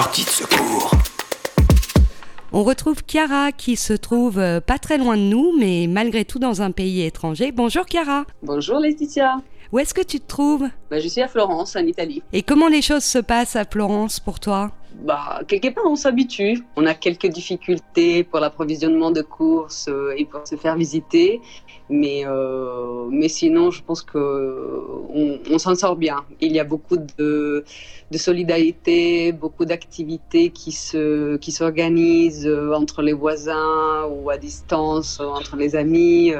sortie de secours. On retrouve Chiara qui se trouve euh, pas très loin de nous, mais malgré tout dans un pays étranger. Bonjour Chiara. Bonjour Laetitia. Où est-ce que tu te trouves? Bah, Je suis à Florence, en Italie. Et comment les choses se passent à Florence pour toi? Bah, quelque part, on s'habitue. On a quelques difficultés pour l'approvisionnement de courses euh, et pour se faire visiter. Mais, euh, mais sinon, je pense qu'on on, s'en sort bien. Il y a beaucoup de, solidarité, beaucoup d'activités qui se qui s'organisent euh, entre les voisins ou à distance, entre les amis.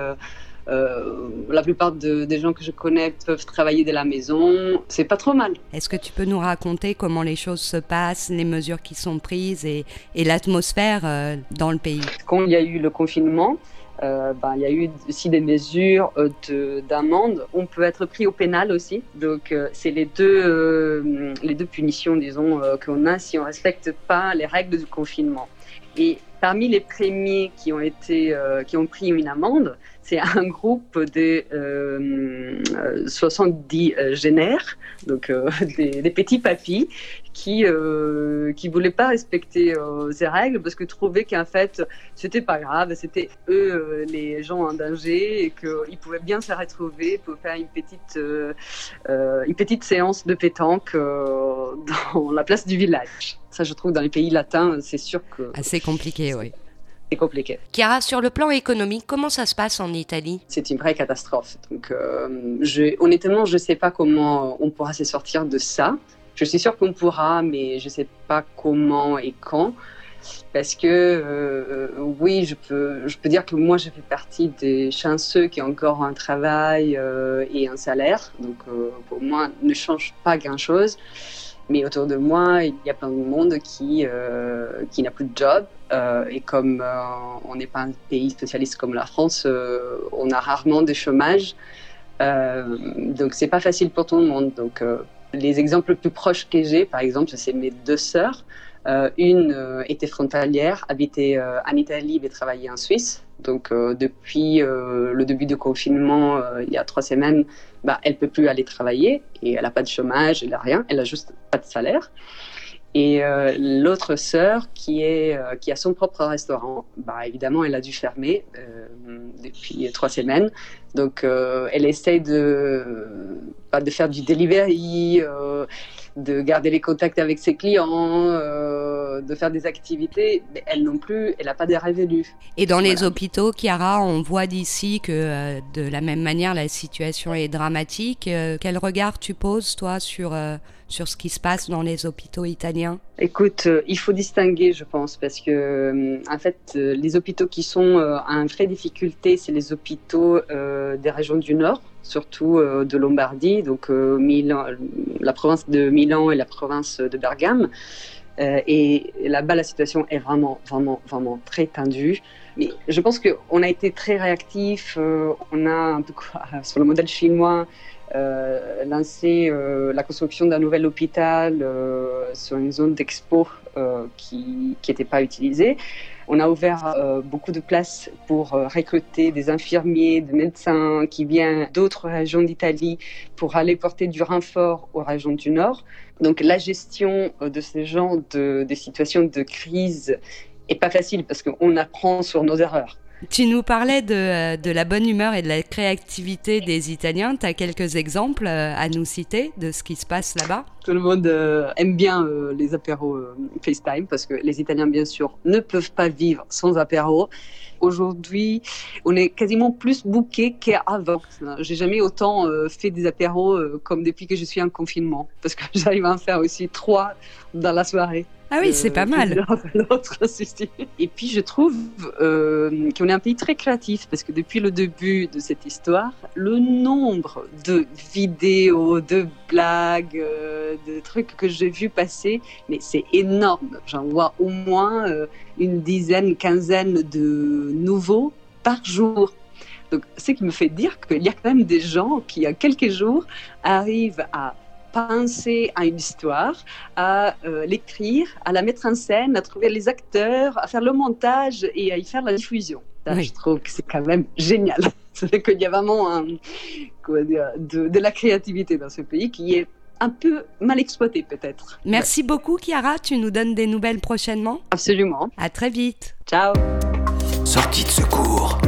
Euh, la plupart des gens que je connais peuvent travailler de la maison. C'est pas trop mal. Est-ce que tu peux nous raconter comment les choses se passent, les mesures qui sont prises et, l'atmosphère euh, dans le pays? Quand il y a eu le confinement, euh, ben, il y a eu aussi des mesures d'amende. On peut être pris au pénal aussi. Donc, c'est les deux, les deux punitions, disons, qu'on a si on ne respecte pas les règles du confinement. Et parmi les premiers qui ont, été, qui ont pris une amende, c'est un groupe de 70 euh, euh, génères, donc euh, des, petits papis, qui ne qui voulaient pas respecter ces règles parce que trouvaient qu'en fait c'était pas grave, c'était eux les gens en danger et qu'ils pouvaient bien se retrouver pour faire une petite une petite séance de pétanque dans la place du village. Ça, je trouve dans les pays latins, c'est sûr que assez compliqué, oui c'est compliqué. Chiara, sur le plan économique, comment ça se passe en Italie? C'est une vraie catastrophe. Donc, euh, je, honnêtement, je ne sais pas comment on pourra se sortir de ça. Je suis sûre qu'on pourra, mais je ne sais pas comment et quand. Parce que euh, oui, je peux, dire que moi, je fais partie des chanceux qui ont encore un travail euh, et un salaire. Donc, pour moi, ne change pas grand-chose. Mais autour de moi, il y a plein de monde qui, euh, qui n'a plus de job. Euh, et comme euh, on n'est pas un pays spécialiste comme la France, on a rarement de chômage. donc, c'est pas facile pour tout le monde. Donc, les exemples plus proches que j'ai, par exemple, c'est mes deux sœurs. une était frontalière, habitait en Italie mais travaillait en Suisse. Donc euh, depuis euh, le début du confinement, euh, il y a trois semaines, bah, elle peut plus aller travailler et elle n'a pas de chômage, elle n'a rien, elle a juste pas de salaire. Et l'autre sœur qui, qui a son propre restaurant, bah, évidemment, elle a dû fermer depuis trois semaines. Donc, elle essaye de, bah, de faire du delivery, de garder les contacts avec ses clients, de faire des activités, mais elle non plus, elle n'a pas des revenus. Et dans les hôpitaux, Chiara, on voit d'ici que euh, de la même manière, la situation est dramatique. Euh, quel regard tu poses, toi, sur, euh, sur ce qui se passe dans les hôpitaux italiens? Écoute, il faut distinguer, je pense, parce que, en fait, les hôpitaux qui sont en vraie difficulté, c'est les hôpitaux des régions du Nord surtout de Lombardie, donc Milan, la province de Milan et la province de Bergame. Euh, et là-bas, la situation est vraiment, vraiment, vraiment très tendue. Je pense qu'on a été très réactif. Euh, on a, sur le modèle chinois, euh, lancé la construction d'un nouvel hôpital sur une zone d'expo qui n'était pas utilisée. On a ouvert beaucoup de places pour recruter des infirmiers, des médecins qui viennent d'autres régions d'Italie pour aller porter du renfort aux régions du Nord. Donc la gestion euh, de ces genres de, situations de crise est pas facile parce qu'on apprend sur nos erreurs. Tu nous parlais de, euh, de, la bonne humeur et de la créativité des Italiens. Tu as quelques exemples euh, à nous citer de ce qui se passe là-bas? Tout le monde aime bien les apéros FaceTime parce que les Italiens, bien sûr, ne peuvent pas vivre sans apéros. Aujourd'hui, on est quasiment plus bouqué qu'avant. J'ai jamais autant euh, fait des apéros euh, comme depuis que je suis en confinement, parce que j'arrive à en faire aussi trois dans la soirée. Ah oui, c'est pas mal. Et puis je trouve euh, qu'on est un pays très créatif parce que depuis le début de cette histoire, le nombre de vidéos, de blagues, euh, de trucs que j'ai vu passer, mais c'est énorme. J'en vois au moins euh, une dizaine, quinzaine de nouveaux par jour. Donc, ce qui me fait dire qu'il y a quand même des gens qui, il quelques jours, arrivent à penser à une histoire, à euh, l'écrire, à la mettre en scène, à trouver les acteurs, à faire le montage et à y faire la diffusion. Je trouve que c'est quand même génial. C'est qu'il y a vraiment un, de, de, la créativité dans ce pays qui est un peu mal exploité peut-être. Merci beaucoup Chiara, tu nous donnes des nouvelles prochainement? Absolument. À très vite. Ciao. Sortie de secours.